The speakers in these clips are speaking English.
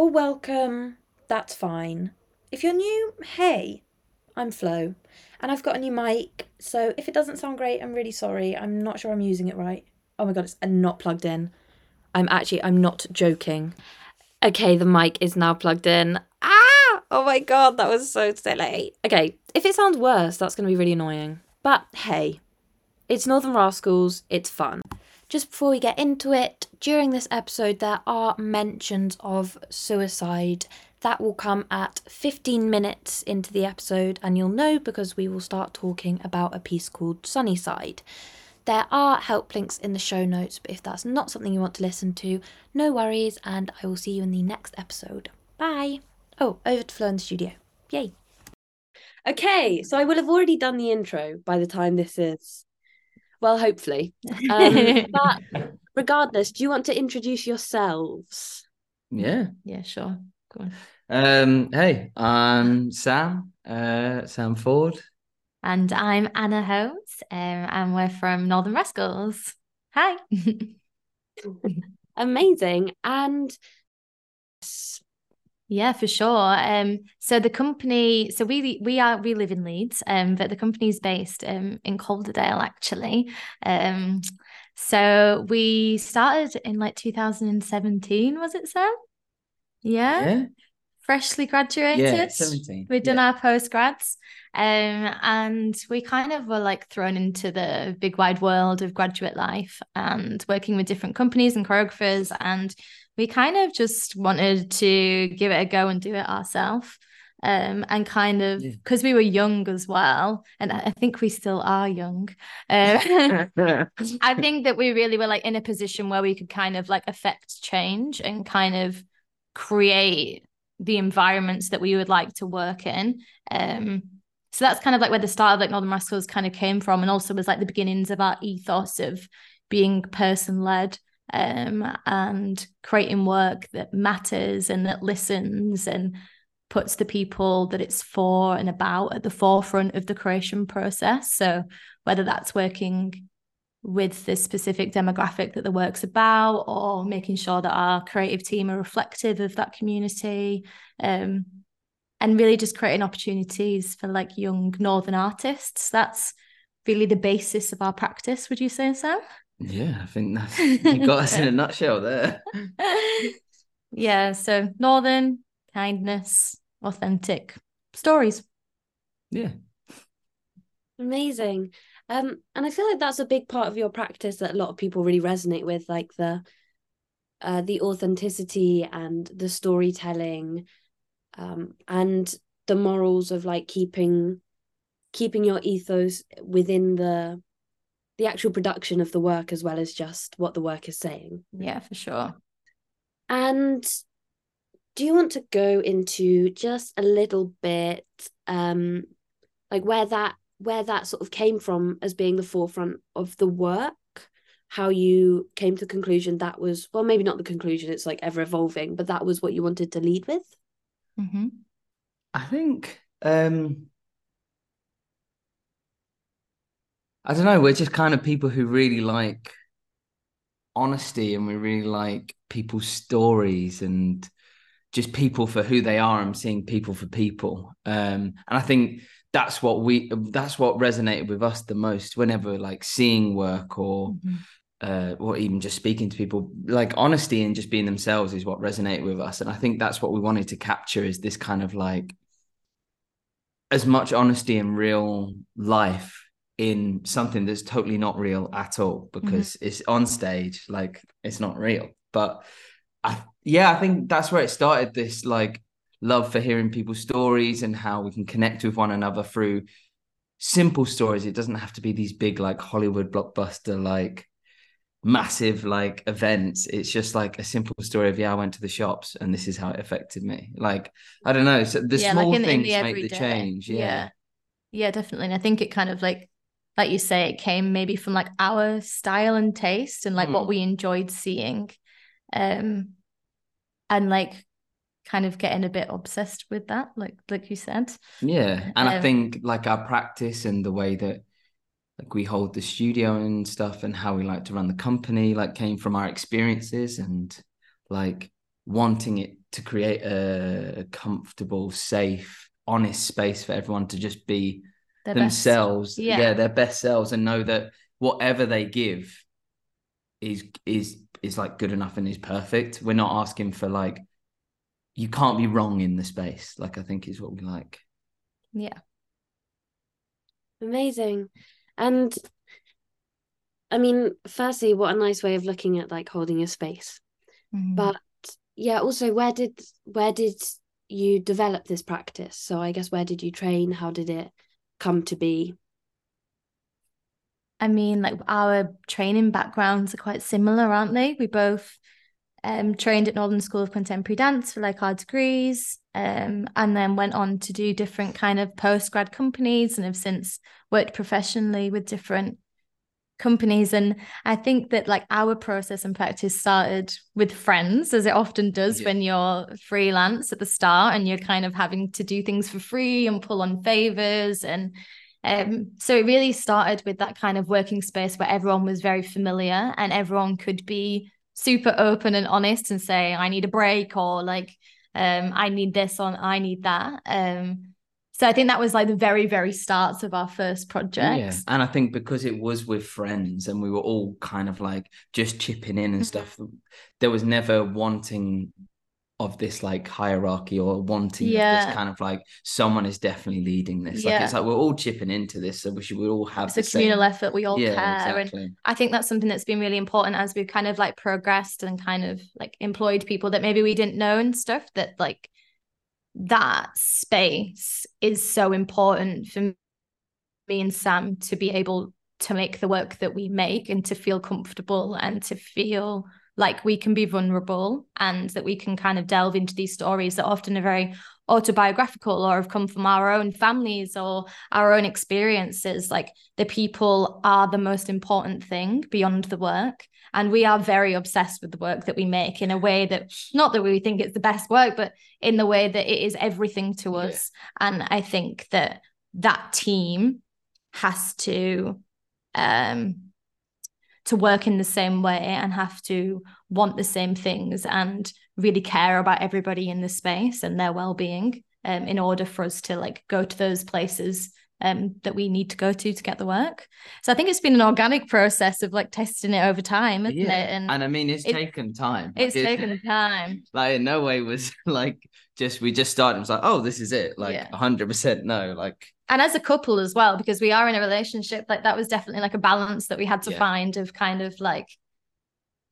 or welcome, that's fine. If you're new, hey, I'm Flo, and I've got a new mic, so if it doesn't sound great, I'm really sorry. I'm not sure I'm using it right. Oh my god, it's not plugged in. I'm actually, I'm not joking. Okay, the mic is now plugged in. Ah! Oh my god, that was so silly. Okay, if it sounds worse, that's to be really annoying. But hey, it's Northern Rascals, it's fun. Just before we get into it, during this episode, there are mentions of suicide. That will come at 15 minutes into the episode, and you'll know because we will start talking about a piece called Sunnyside. There are help links in the show notes, but if that's not something you want to listen to, no worries, and I will see you in the next episode. Bye! Oh, over to Flo in the studio. Yay! Okay, so I will have already done the intro by the time this is well, hopefully. Um, but regardless, do you want to introduce yourselves? Yeah. Yeah, sure. Go on. Um, hey, I'm Sam, uh, Sam Ford. And I'm Anna Holmes, um, and we're from Northern Rascals. Hi. Amazing. And yeah, for sure. Um, so the company, so we we are we live in Leeds, um, but the company is based um in Calderdale actually. Um, so we started in like 2017, was it Sam? Yeah. Yeah. Freshly graduated. Yeah, 17. We've done yeah. our postgrads. Um, and we kind of were like thrown into the big wide world of graduate life and working with different companies and choreographers and we kind of just wanted to give it a go and do it ourselves. Um, and kind of because yeah. we were young as well, and I think we still are young. Uh, I think that we really were like in a position where we could kind of like affect change and kind of create the environments that we would like to work in. Um, so that's kind of like where the start of like Northern Rascals kind of came from, and also was like the beginnings of our ethos of being person led um, and creating work that matters and that listens and puts the people that it's for and about at the forefront of the creation process. So whether that's working with the specific demographic that the work's about or making sure that our creative team are reflective of that community um, and really just creating opportunities for like young northern artists that's really the basis of our practice would you say sam yeah, I think that's you got us in a nutshell there. yeah, so northern kindness, authentic stories. Yeah. Amazing. Um, and I feel like that's a big part of your practice that a lot of people really resonate with, like the uh the authenticity and the storytelling, um, and the morals of like keeping keeping your ethos within the the actual production of the work as well as just what the work is saying. Yeah, for sure. And do you want to go into just a little bit um like where that where that sort of came from as being the forefront of the work how you came to the conclusion that was well maybe not the conclusion it's like ever evolving but that was what you wanted to lead with mm-hmm. i think um I don't know. We're just kind of people who really like honesty and we really like people's stories and just people for who they are and seeing people for people. Um, and I think that's what we that's what resonated with us the most whenever like seeing work or mm-hmm. uh, or even just speaking to people like honesty and just being themselves is what resonated with us and i think that's what we wanted to capture is this kind of like as much honesty in real life in something that's totally not real at all because mm-hmm. it's on stage like it's not real. But I, yeah i think that's where it started this like love for hearing people's stories and how we can connect with one another through simple stories. It doesn't have to be these big like hollywood blockbuster like massive like events. It's just like a simple story of yeah i went to the shops and this is how it affected me. Like i don't know. So the yeah, small like in, things in the make the change. Yeah. yeah. Yeah definitely. And i think it kind of like like you say, it came maybe from like our style and taste and like mm. what we enjoyed seeing. Um and like kind of getting a bit obsessed with that, like like you said. Yeah. And um, I think like our practice and the way that like we hold the studio and stuff and how we like to run the company like came from our experiences and like wanting it to create a comfortable, safe, honest space for everyone to just be Their themselves, Yeah. yeah. their best selves, and know that whatever they give is is is like good enough and is perfect. We're not asking for like you can't be wrong in the space. Like I think is what we like. Yeah. Amazing. And I mean, firstly, what a nice way of looking at like holding your space. Mhm. But yeah, also where did where did you develop this practice? So I guess where did you train? How did it come to be? I mean, like our training backgrounds are quite similar, aren't they? We both um, trained at Northern School of Contemporary Dance for like our degrees, um, and then went on to do different kind of post grad companies, and have since worked professionally with different companies. And I think that like our process and practice started with friends, as it often does Yeah. when you're freelance at the start and you're kind of having to do things for free and pull on favors and um, so it really started with that kind of working space where everyone was very familiar and everyone could be super open and honest and say, I need a break or like, um, I need this on I need that. Um, so I think that was like the very, very starts of our first project. Yeah, and I think because it was with friends and we were all kind of like just chipping in and stuff, mm-hmm. there was never wanting of this like hierarchy or wanting of Yeah. this kind of like someone is definitely leading this. Like Yeah. it's like we're all chipping into this, so we should we all have It's a communal same. effort. We all yeah, care. And. I think that's something that's been really important as we've kind of like progressed and kind of like employed people that maybe we didn't know and stuff that like that space is so important for me and Sam to be able to make the work that we make and to feel comfortable and to feel like we can be vulnerable and that we can kind of delve into these stories that often are very autobiographical or have come from our own families or our own experiences. Like the people are the most important thing beyond the work and we are very obsessed with the work that we make in a way that not that we think it's the best work but in the way that it is everything to Yeah. us and i think that that team has to um to work in the same way and have to want the same things and really care about everybody in the space and their well-being um, in order for us to like go to those places um, that we need to go to to get the work so i think it's been an organic process of like testing it over time isn't Yeah, it and, and I mean it's it- taken time. it's it- taken time like in no way was like just we just started. It was like, oh, this is it. Like Yeah. hundred percent no. Like and as a couple as well because we are in a relationship like that was definitely like a balance that we had to Yeah. find of kind of like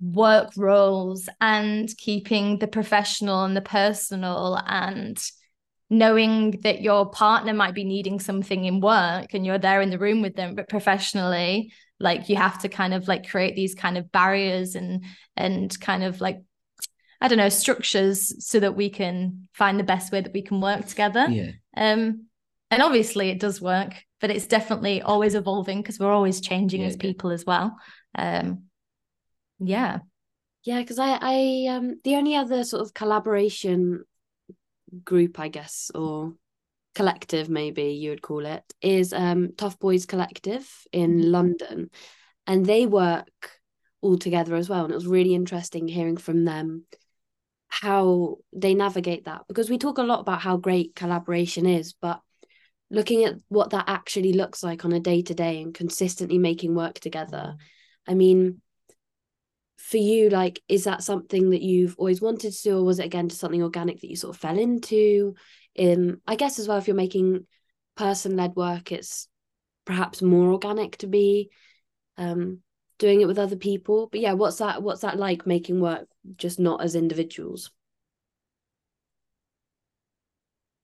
work roles and keeping the professional and the personal and knowing that your partner might be needing something in work and you're there in the room with them but professionally like you have to kind of like create these kind of barriers and and kind of like I don't know structures so that we can find the best way that we can work together yeah, um, and obviously it does work, but it's definitely always evolving because we're always changing Yeah, as yeah. people as well. Um, yeah. Yeah, because I, I um the only other sort of collaboration group, I guess, or collective maybe you would call it, is um Tough Boys Collective in Mhm. London. And they work all together as well. And it was really interesting hearing from them how they navigate that because we talk a lot about how great collaboration is, but looking at what that actually looks like on a day to day and consistently making work together. I mean, for you, like, is that something that you've always wanted to do, or was it again just something organic that you sort of fell into? Um, I guess as well, if you're making person led work, it's perhaps more organic to be um doing it with other people. But yeah, what's that what's that like making work just not as individuals?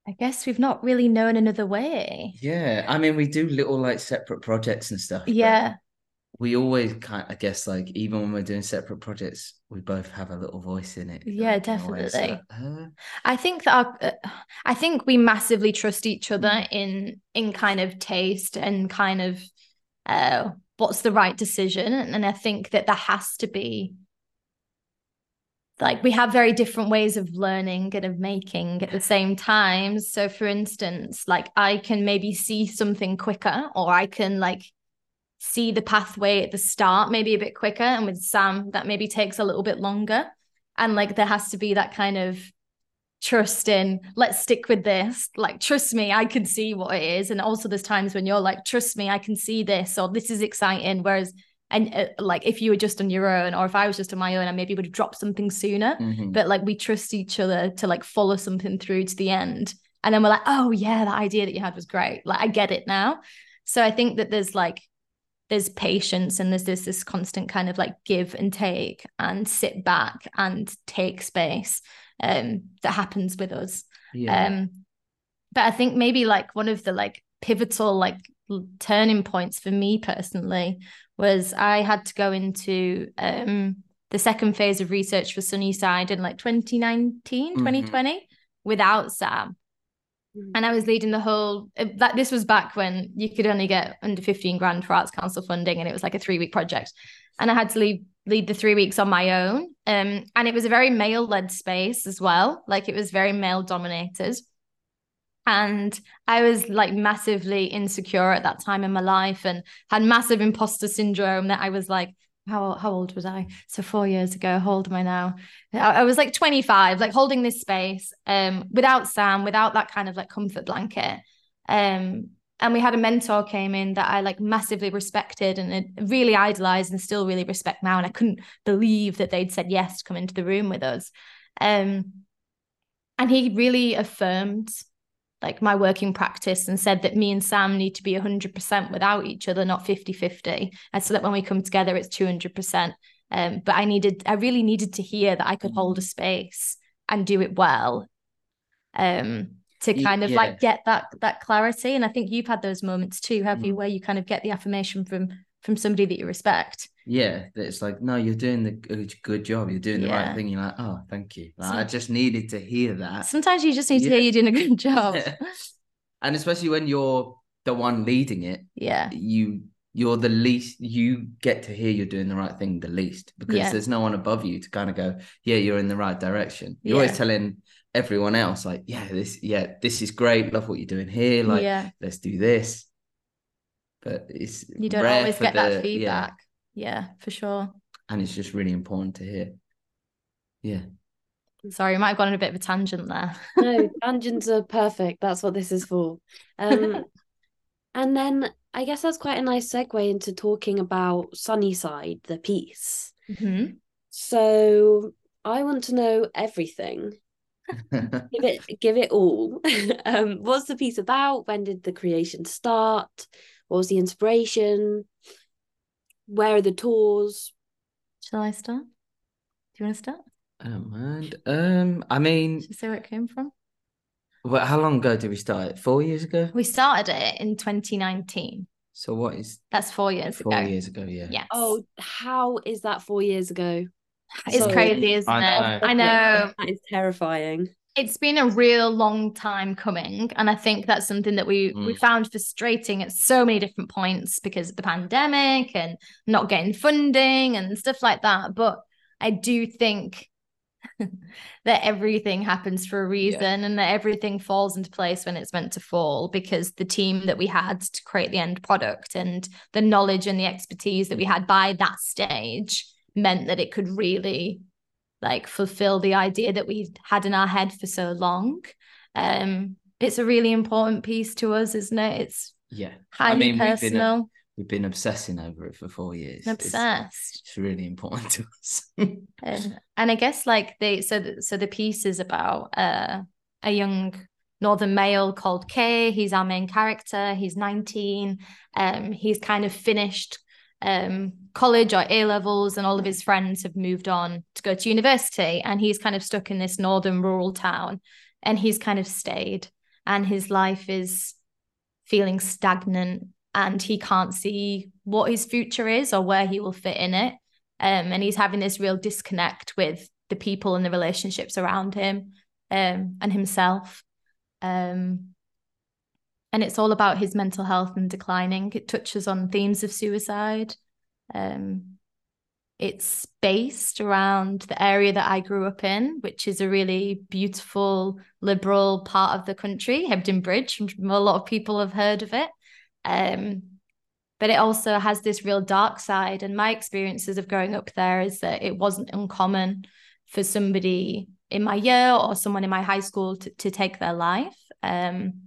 I guess we've not really known another way. yeah. I mean, we do little like separate projects and stuff. Yeah. We always kind I guess like even when we're doing separate projects, we both have a little voice in it. Yeah, like, in a way. It's definitely. like, uh, I think that our, uh, I think we massively trust each other in in kind of taste and kind of uh what's the right decision and I think that there has to be like we have very different ways of learning and of making at the same time so for instance like I can maybe see something quicker or I can like see the pathway at the start maybe a bit quicker and with Sam that maybe takes a little bit longer. And like there has to be that kind of trust in let's stick with this. Like trust me i can see what it is. And also there's times when you're like trust me i can see this or this is exciting. Whereas and uh, like if you were just on your own or if i was just on my own i maybe would have dropped something sooner. Mhm. but like we trust each other to like follow something through to the end. And then we're like oh yeah that idea that you had was great. Like i get it now. So i think that there's like there's patience and there's this this constant kind of like give and take and sit back and take space um that happens with us yeah. um but i think maybe like one of the like pivotal like turning points for me personally was i had to go into um the second phase of research for sunnyside in like 2019 Mhm. 2020 without sam And I was leading the whole that this was back when you could only get under 15 grand for arts council funding and it was like a three week project. And I had to lead lead the three weeks on my own. Um and it was a very male led space as well. Like it was very male dominated and I was like massively insecure at that time in my life and had massive imposter syndrome that I was like how how old was I? So four years ago, how old am I now? I, I was like 25, like holding this space, um, without Sam, without that kind of like comfort blanket. Um, and we had a mentor came in that I like massively respected and really idolized and still really respect now. And I couldn't believe that they'd said yes to come into the room with us. Um, and he really affirmed like my working practice and said that me and Sam need to be 100% without each other, not 50 50. And so that when we come together, it's 200%. Um, but I needed, I really needed to hear that I could hold a space and do it well. Um, to kind of yeah. like get that that clarity. And I think you've had those moments too, have you, Mm. where you kind of get the affirmation from from somebody that you respect. yeah, that it's like, no, you're doing the good, good job. You're doing the Yeah. right thing. You're like, oh, thank you. Like, So- I just needed to hear that. Sometimes you just need to hear you're doing a good job. and especially when you're the one leading it, yeah. you you're the least you get to hear you're doing the right thing the least because Yeah. there's no one above you to kind of go, yeah, you're in the right direction. You're Yeah. always telling everyone else, like, yeah, this, yeah, this is great. Love what you're doing here. Like, yeah. let's do this. But it's You don't rare always get the- that feedback. Yeah, for sure. and it's just really important to hear. Yeah. Sorry, I might have gone on a bit of a tangent there. No, tangents are perfect. That's what this is for. Um, and then I guess that's quite a nice segue into talking about Sunnyside, the piece. Mhm. So I want to know everything. Give it, give it all. Um, what's the piece about? When did the creation start? What was the inspiration? Where are the tours? Shall I start? Do you want to start? I don't mind. Um, I mean, Should I say where it came from? well, how long ago did we start it? Four years ago? We started it in 2019. So what is That's four years four ago. years ago? Yeah. Yes. Oh, how is that four years ago? it's sorry. crazy, isn't I it? know. I know. That is terrifying. It's been a real long time coming. And I think that's something that we we Mm. found frustrating at so many different points because of the pandemic and not getting funding and stuff like that. But I do think that everything happens for a reason and that everything falls into place when it's meant to fall because the team that we had to create the end product and the knowledge and the expertise that we had by that stage meant that it could really like fulfill the idea that we had in our head for so long um it's a really important piece to us isn't it it's Yeah. highly mean, we've been personal We've been obsessing over it for four years. and It's- obsessed It's, really important to us. and, and I guess like they so the, so the piece is about uh, a young northern male called Kay. He's our main character. He's 19. Um, he's kind of finished um college or A levels, and all of his friends have moved on to go to university, and he's kind of stuck in this northern rural town, and he's kind of stayed, and his life is feeling stagnant and he can't see what his future is or where he will fit in it um, and he's having this real disconnect with the people and the relationships around him um, and himself. Um, and it's all about his mental health and declining. It touches on themes of suicide. Um, it's based around the area that I grew up in, which is a really beautiful, liberal part of the country, Hebden Bridge. A lot of people have heard of it. Um, but it also has this real dark side. And my experiences of growing up there is that it wasn't uncommon for somebody in my year or someone in my high school to, to take their life. Um,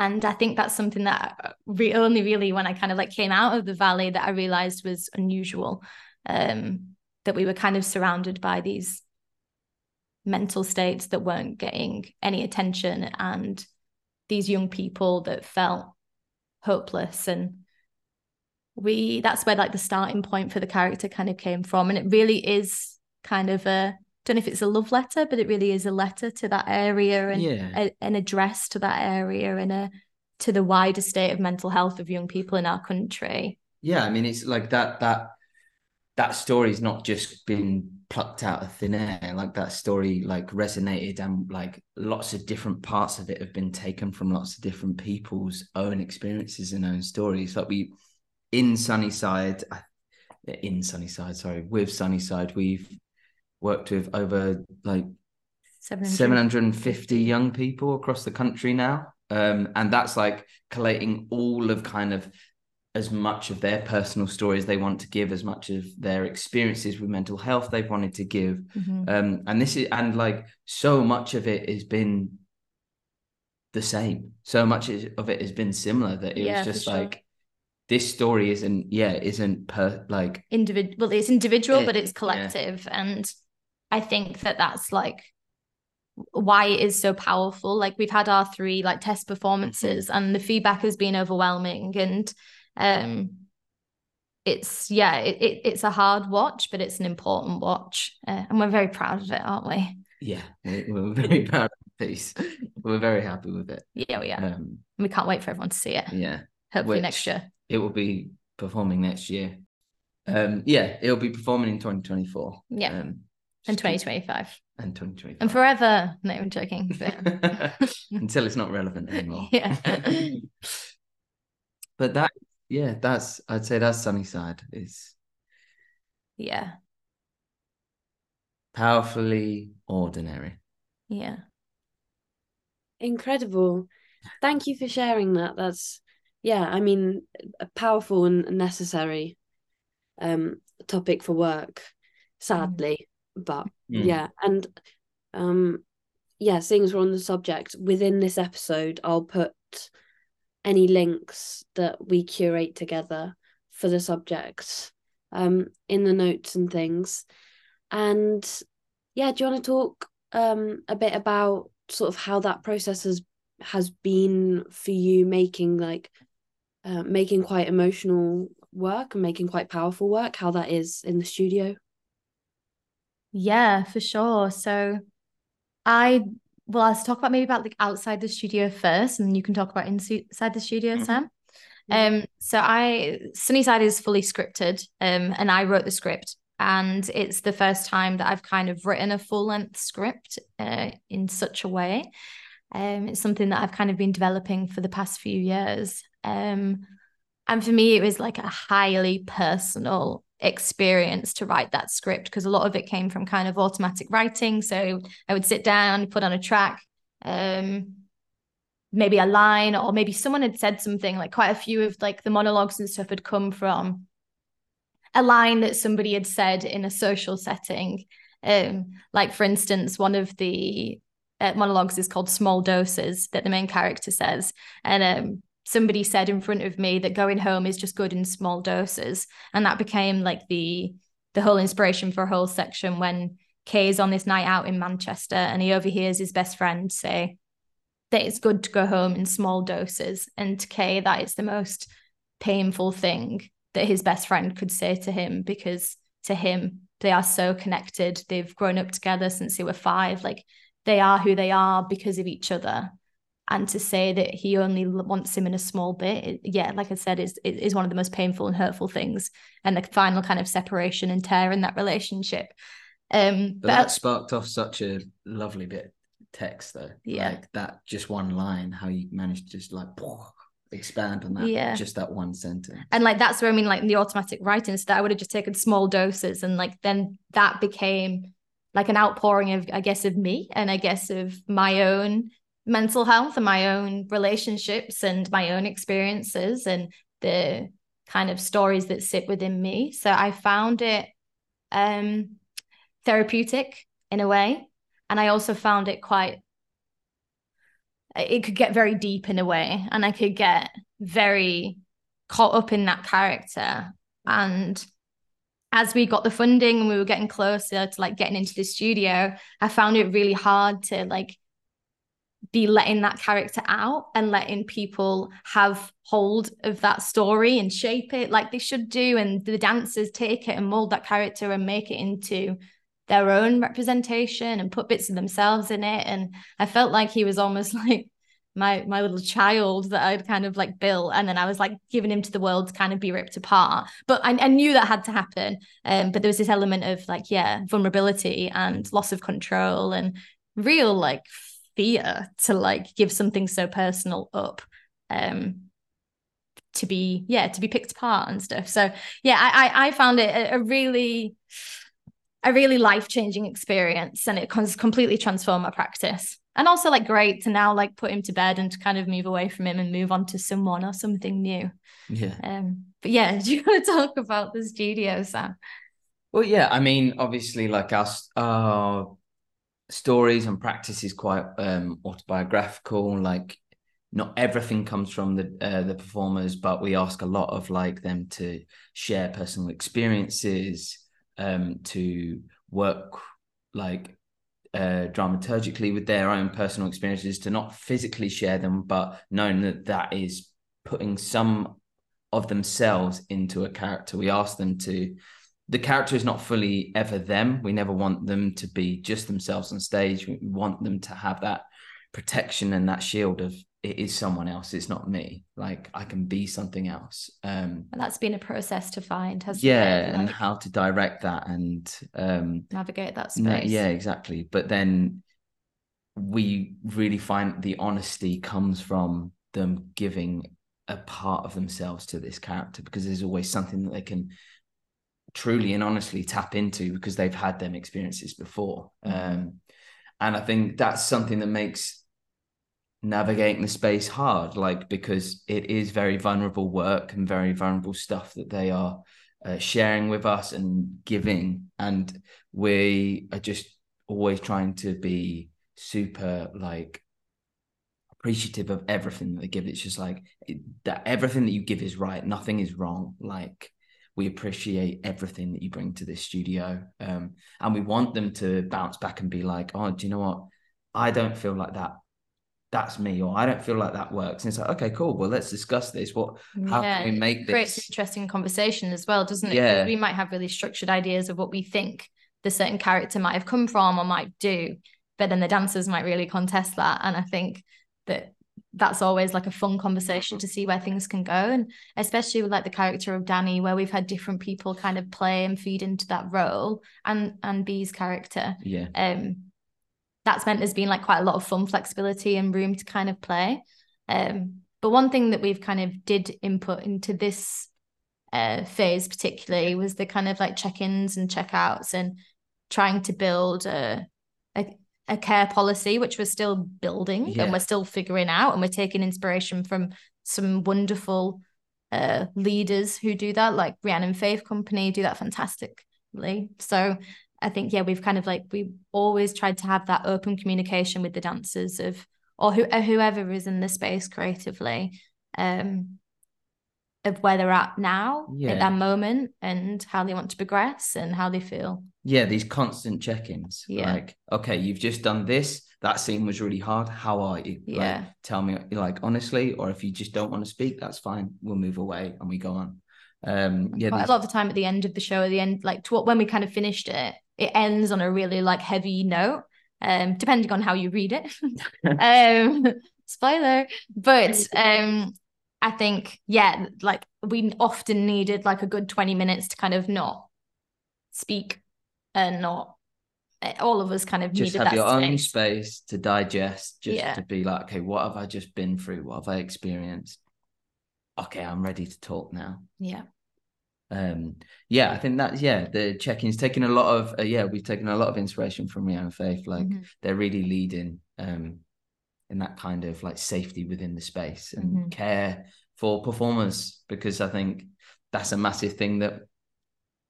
and I think that's something that re- only really when I kind of like came out of the valley that I realized was unusual. Um, that we were kind of surrounded by these mental states that weren't getting any attention and these young people that felt hopeless and we that's where like the starting point for the character kind of came from and it really is kind of a don't know if it's a love letter but it really is a letter to that area and Yeah. a, an address to that area and a to the wider state of mental health of young people in our country Yeah, I mean, it's like that that that story's not just been plucked out of thin air. Like that story like resonated and like lots of different parts of it have been taken from lots of different people's own experiences and own stories. Like we in Sunnyside, I- in Sunnyside, sorry, with Sunnyside, we've worked with over like 700 750 young people across the country now. Um, and that's like collating all of kind of as much of their personal stories they want to give, as much of their experiences with mental health they've wanted to give. Mhm. Um, and this is, and like so much of it has been the same. So much of it has been similar that it Yeah, was just sure. like, this story isn't, yeah, isn't per like, individual well it's individual It- but it's yeah. collective and i think that that's like why it is so powerful like we've had our three like test performances Mm-hmm. and the feedback has been overwhelming and um it's yeah it, it it's a hard watch but it's an important watch uh, and we're very proud of it aren't we yeah, we- we're very proud of the piece. We're very happy with it. yeah we are Um, we can't wait for everyone to see it yeah. hopefully next year it will be performing next year. Um, yeah, it'll be performing in 2024. Yeah. Um, and 2025 And 2025. and forever no i'm joking but- Until it's not relevant anymore. Yeah. but that, yeah, that's, I'd say that's Sunnyside is yeah powerfully ordinary. yeah Incredible. Thank you for sharing that. That's yeah, I mean a powerful and necessary um topic for work, sadly. But Mm. yeah, and um yeah, seeing as we're on the subject, within this episode I'll put any links that we curate together for the subject um in the notes and things. And yeah, do you want to talk um a bit about sort of how that process has has been for you making like uh, making quite emotional work and making quite powerful work how that is in the studio Yeah, for sure. So I well, let's talk about maybe about like outside the studio first, and then you can talk about inside the studio, Mhm. Sam. Um, so I Sunnyside is fully scripted, um, and I wrote the script, and it's the first time that I've kind of written a full length script, uh, in such a way. Um, it's something that I've kind of been developing for the past few years. Um, and for me, it was like a highly personal experience to write that script because a lot of it came from kind of automatic writing. So I would sit down, put on a track, um, maybe a line, or maybe someone had said something. Like quite a few of like the monologues and stuff had come from a line that somebody had said in a social setting. Um, like for instance, one of the uh, monologues is called "Small Doses" that the main character says, and um, somebody said in front of me that going home is just good in small doses, and that became like the the whole inspiration for a whole section when Kay is on this night out in Manchester and he overhears his best friend say that it's good to go home in small doses, and to Kay that is the most painful thing that his best friend could say to him because to him they are so connected. They've grown up together since they were five. Like they are who they are because of each other. And to say that he only wants him in a small bit, it- yeah, like I said, is is is one of the most painful and hurtful things. And the final kind of separation and tear in that relationship. Um, But but that sparked off such a lovely bit text, though. Yeah. Like that, just one line, how you managed to just like expand on that, Yeah. just that one sentence. and like that's where I mean, like the automatic writing, so that I would have just taken small doses, and like then that became like an outpouring of, I guess, of me, and I guess of my own mental health and my own relationships and my own experiences and the kind of stories that sit within me. So I found it um therapeutic in a way. And I also found it quite it could get very deep in a way and I could get very caught up in that character and as we got the funding and we were getting closer to like getting into the studio I found it really hard to like be letting that character out and letting people have hold of that story and shape it like they should do and the dancers take it and mold that character and make it into their own representation and put bits of themselves in it. And I felt like he was almost like my my little child that I'd kind of like built, and then I was like giving him to the world to kind of be ripped apart. But I, I knew that had to happen. Um, but there was this element of like yeah, vulnerability and loss of control and real like fear to like give something so personal up. Um, to be yeah to be picked apart and stuff so yeah i i, I found it a, a really a really life changing experience and it completely transformed my practice. And also like great to now like put him to bed and to kind of move away from him and move on to someone or something new. Yeah. Um, but yeah, do you want to talk about the studio, Sam? Well, yeah, I mean, obviously, like us our stories and practice is quite um, autobiographical. Like, not everything comes from the uh, the performers, but we ask a lot of like them to share personal experiences, um, to work like uh, dramaturgically with their own personal experiences, to not physically share them, but knowing that that is putting some of themselves into a character. We ask them to. The character is not fully ever them. We never want them to be just themselves on stage. We want them to have that protection and that shield of it is someone else. It's not me. Like i can be something else. Um and that's been a process to find hasn't yeah like, and how to direct that and um navigate that space. yeah exactly. But then we really find the honesty comes from them giving a part of themselves to this character because there's always something that they can truly and honestly tap into because they've had them experiences before. Mm-hmm. um and i think that's something that makes navigating the space hard like because it is very vulnerable work and very vulnerable stuff that they are uh, sharing with us and giving. And we are just always trying to be super like appreciative of everything that they give. It's just like it, that everything that you give is right. Nothing is wrong. Like we appreciate everything that you bring to this studio um, and we want them to bounce back and be like oh do you know what i don't feel like that that's me or I don't feel like that works. And it's like, okay, cool. Well, let's discuss this. What how yeah, can we make this creates interesting conversation as well, doesn't it? Yeah. We might have really structured ideas of what we think the certain character might have come from or might do, but then the dancers might really contest that. And I think that that's always like a fun conversation to see where things can go. And especially with like the character of Danny, where we've had different people kind of play and feed into that role and and B's character. Yeah. Um that's meant there's been like quite a lot of fun flexibility and room to kind of play. Um, but one thing that we've kind of did input into this uh, phase particularly was the kind of like check-ins and check-outs and trying to build a, a, a care policy which we're still building yeah. and we're still figuring out and we're taking inspiration from some wonderful uh, leaders who do that like Rhiannon Faith Company do that fantastically so I think yeah, we've kind of like we always tried to have that open communication with the dancers of or who, uh, whoever is in the space creatively, um, of where they're at now yeah. at that moment and how they want to progress and how they feel. Yeah, these constant check-ins. Yeah. Like, okay, you've just done this. That scene was really hard. How are you? Yeah. Like, tell me, like, honestly, or if you just don't want to speak, that's fine. We'll move away and we go on. Um, yeah, these... a lot of the time at the end of the show, at the end, like to what when we kind of finished it, it ends on a really like heavy note um depending on how you read it um spoiler but um i think yeah like we often needed like a good 20 minutes to kind of not speak and not eh, all of us kind of just have your space. own space to digest just yeah. to be like okay what have i just been through what have i experienced okay i'm ready to talk now yeah um yeah i think that yeah the check-ins taking a lot of uh, yeah we've taken a lot of inspiration from Rhiannon Faith like mm-hmm. they're really leading um in that kind of like safety within the space and mm-hmm. care for performers because i think that's a massive thing that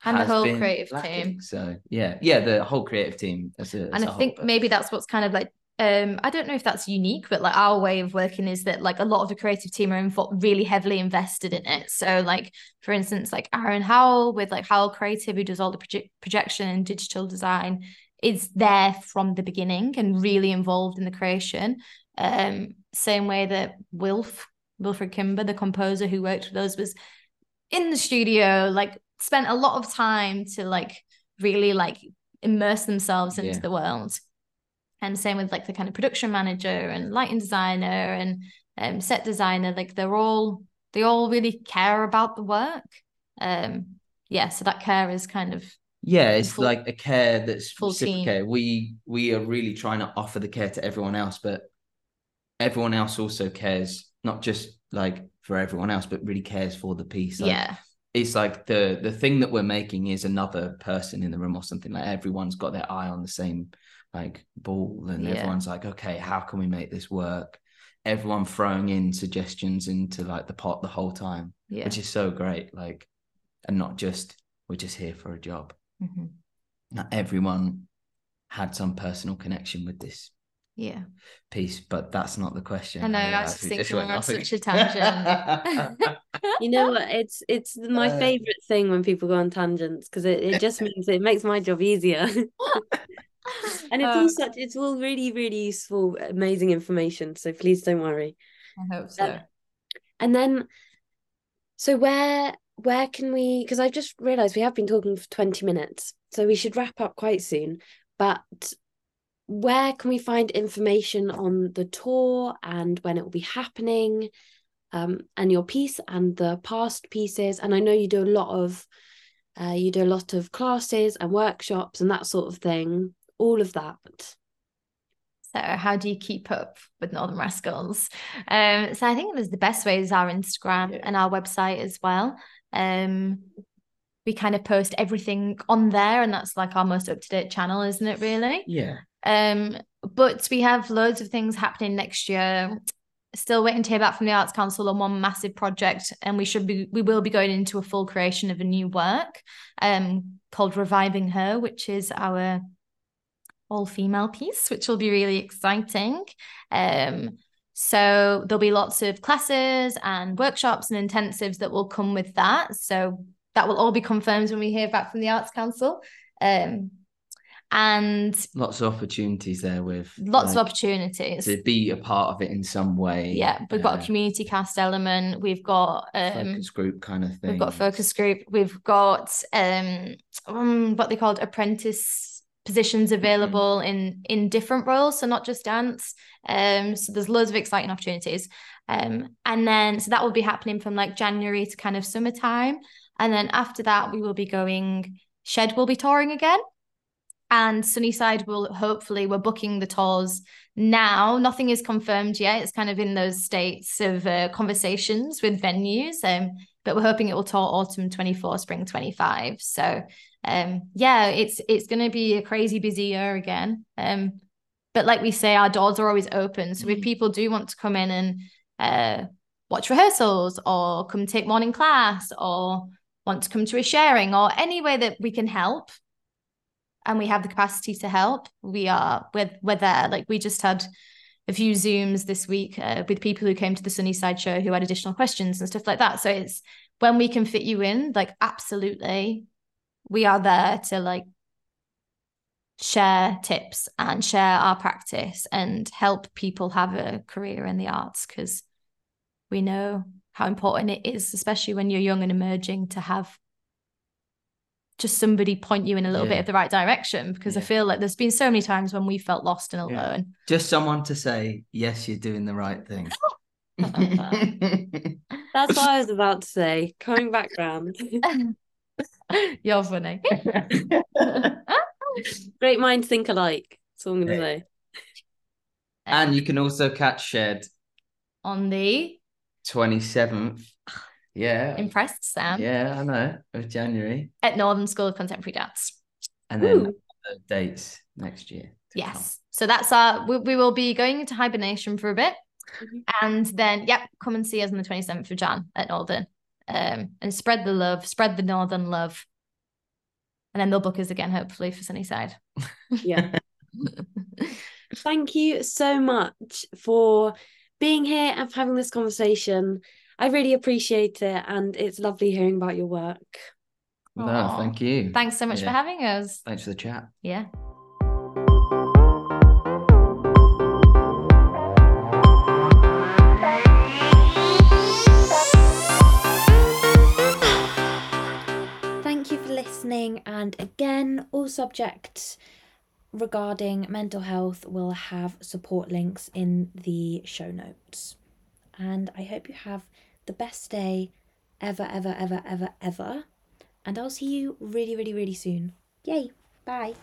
And the whole creative lacking. team. So yeah, yeah, the whole creative team. As a, as and I whole, think but- maybe that's what's kind of like um I don't know if that's unique, but like our way of working is that like a lot of the creative team are invo- really heavily invested in it. So like for instance, like Aaron Howell with like Howell Creative, who does all the proje- projection and digital design, is there from the beginning and really involved in the creation. Um, same way that Wilf Wilfred Kimber, the composer who worked with us, was in the studio, like spent a lot of time to like really like immerse themselves into Yeah. the world. And same with like the kind of production manager and lighting designer and um, set designer, like they're all they all really care about the work. Um, yeah, so that care is kind of Yeah, it's full- like a care that's full team. reciprocated. We we are really trying to offer the care to everyone else, but everyone else also cares, not just like for everyone else, but really cares for the piece. Like, yeah, it's like the the thing that we're making is another person in the room or something. Like everyone's got their eye on the same like ball, and Yeah. everyone's like, okay, how can we make this work? Everyone throwing in suggestions into like the pot the whole time, yeah. which is so great. Like, and not just we're just here for a job. Mhm. Not everyone had some personal connection with this Yeah. piece, but that's not the question. I know, I was just we thinking went we're on such a again. You know what? It's it's my Uh, favorite thing when people go on tangents because it, it just means it makes my job easier. And it's Uh, all such it's all really, really useful, amazing information. So please don't worry. I hope so. Um, And then so where where can we because I've just realised we have been talking for 20 minutes, so we should wrap up quite soon. But where can we find information on the tour and when it will be happening? Um, and your piece and the past pieces. And I know you do a lot of uh, you do a lot of classes and workshops and that sort of thing. All of that. So how do you keep up with Northern Rascals? Um, so I think there's the best way is our Instagram Yeah. and our website as well. Um, we kind of post everything on there, and that's like our most up to date channel, isn't it? Really. yeah. Um, but we have loads of things happening next year. Still waiting to hear back from the Arts Council on one massive project, and we should be we will be going into a full creation of a new work, um, called Reviving Her, which is our all female piece, which will be really exciting. Um, so there'll be lots of classes and workshops and intensives that will come with that. So that will all be confirmed when we hear back from the Arts Council. Um, and Lots of opportunities there with lots of opportunities. to be a part of it in some way. Yeah, we've got uh, a community cast element. We've got um, focus group kind of thing. we've got focus group. We've got um, um what they called apprentice positions available in in different roles, so not just dance. Um, so there's loads of exciting opportunities. Um, and then so that will be happening from like January to kind of summertime, and then after that we will be going. Shed will be touring again. And Sunnyside will hopefully we're booking the tours now. Nothing is confirmed yet. It's kind of in those states of uh, conversations with venues. Um, but we're hoping it will tour autumn 24, spring 25. So um yeah, it's it's gonna be a crazy busy year again. Um, but like we say, our doors are always open. So if Mm. people do want to come in and uh watch rehearsals or come take morning class or want to come to a sharing or any way that we can help and we have the capacity to help we are we're, we're there. Like we just had a few zooms this week uh, with people who came to the sunnyside show who had additional questions and stuff like that. So it's when we can fit you in like absolutely we are there to like share tips and share our practice and help people have a career in the arts because we know how important it is especially when you're young and emerging to have just somebody point you in a little bit of the right direction because I feel like there's been so many times when we felt lost and Yeah. alone. Just someone to say, yes, you're doing the right thing. That's what I was about to say. Coming back round. You're funny. Great minds think alike. That's all I'm gonna Yeah. say. and you can also catch Shed on the 27th. Yeah. impressed Sam Yeah, I know. Of January. at Northern School of Contemporary Dance. And then Woo. the dates next year. to Yes. So that's our we, we will be going into hibernation for a bit. Mhm. And then yep, come and see us on the 27th of Jan at Northern. Um and spread the love, spread the Northern love. and then they'll book us again, hopefully for Sunnyside. Yeah. Thank you so much for being here and for having this conversation. I really appreciate it, and it's lovely hearing about your work. no, Aw. thank you. Thanks so much for having us. Thanks for the chat. Yeah. Thank you for listening. And again, all subjects regarding mental health will have support links in the show notes. And I hope you have the best day ever, ever, ever, ever, ever. And I'll see you really, really, really soon. Yay. Bye.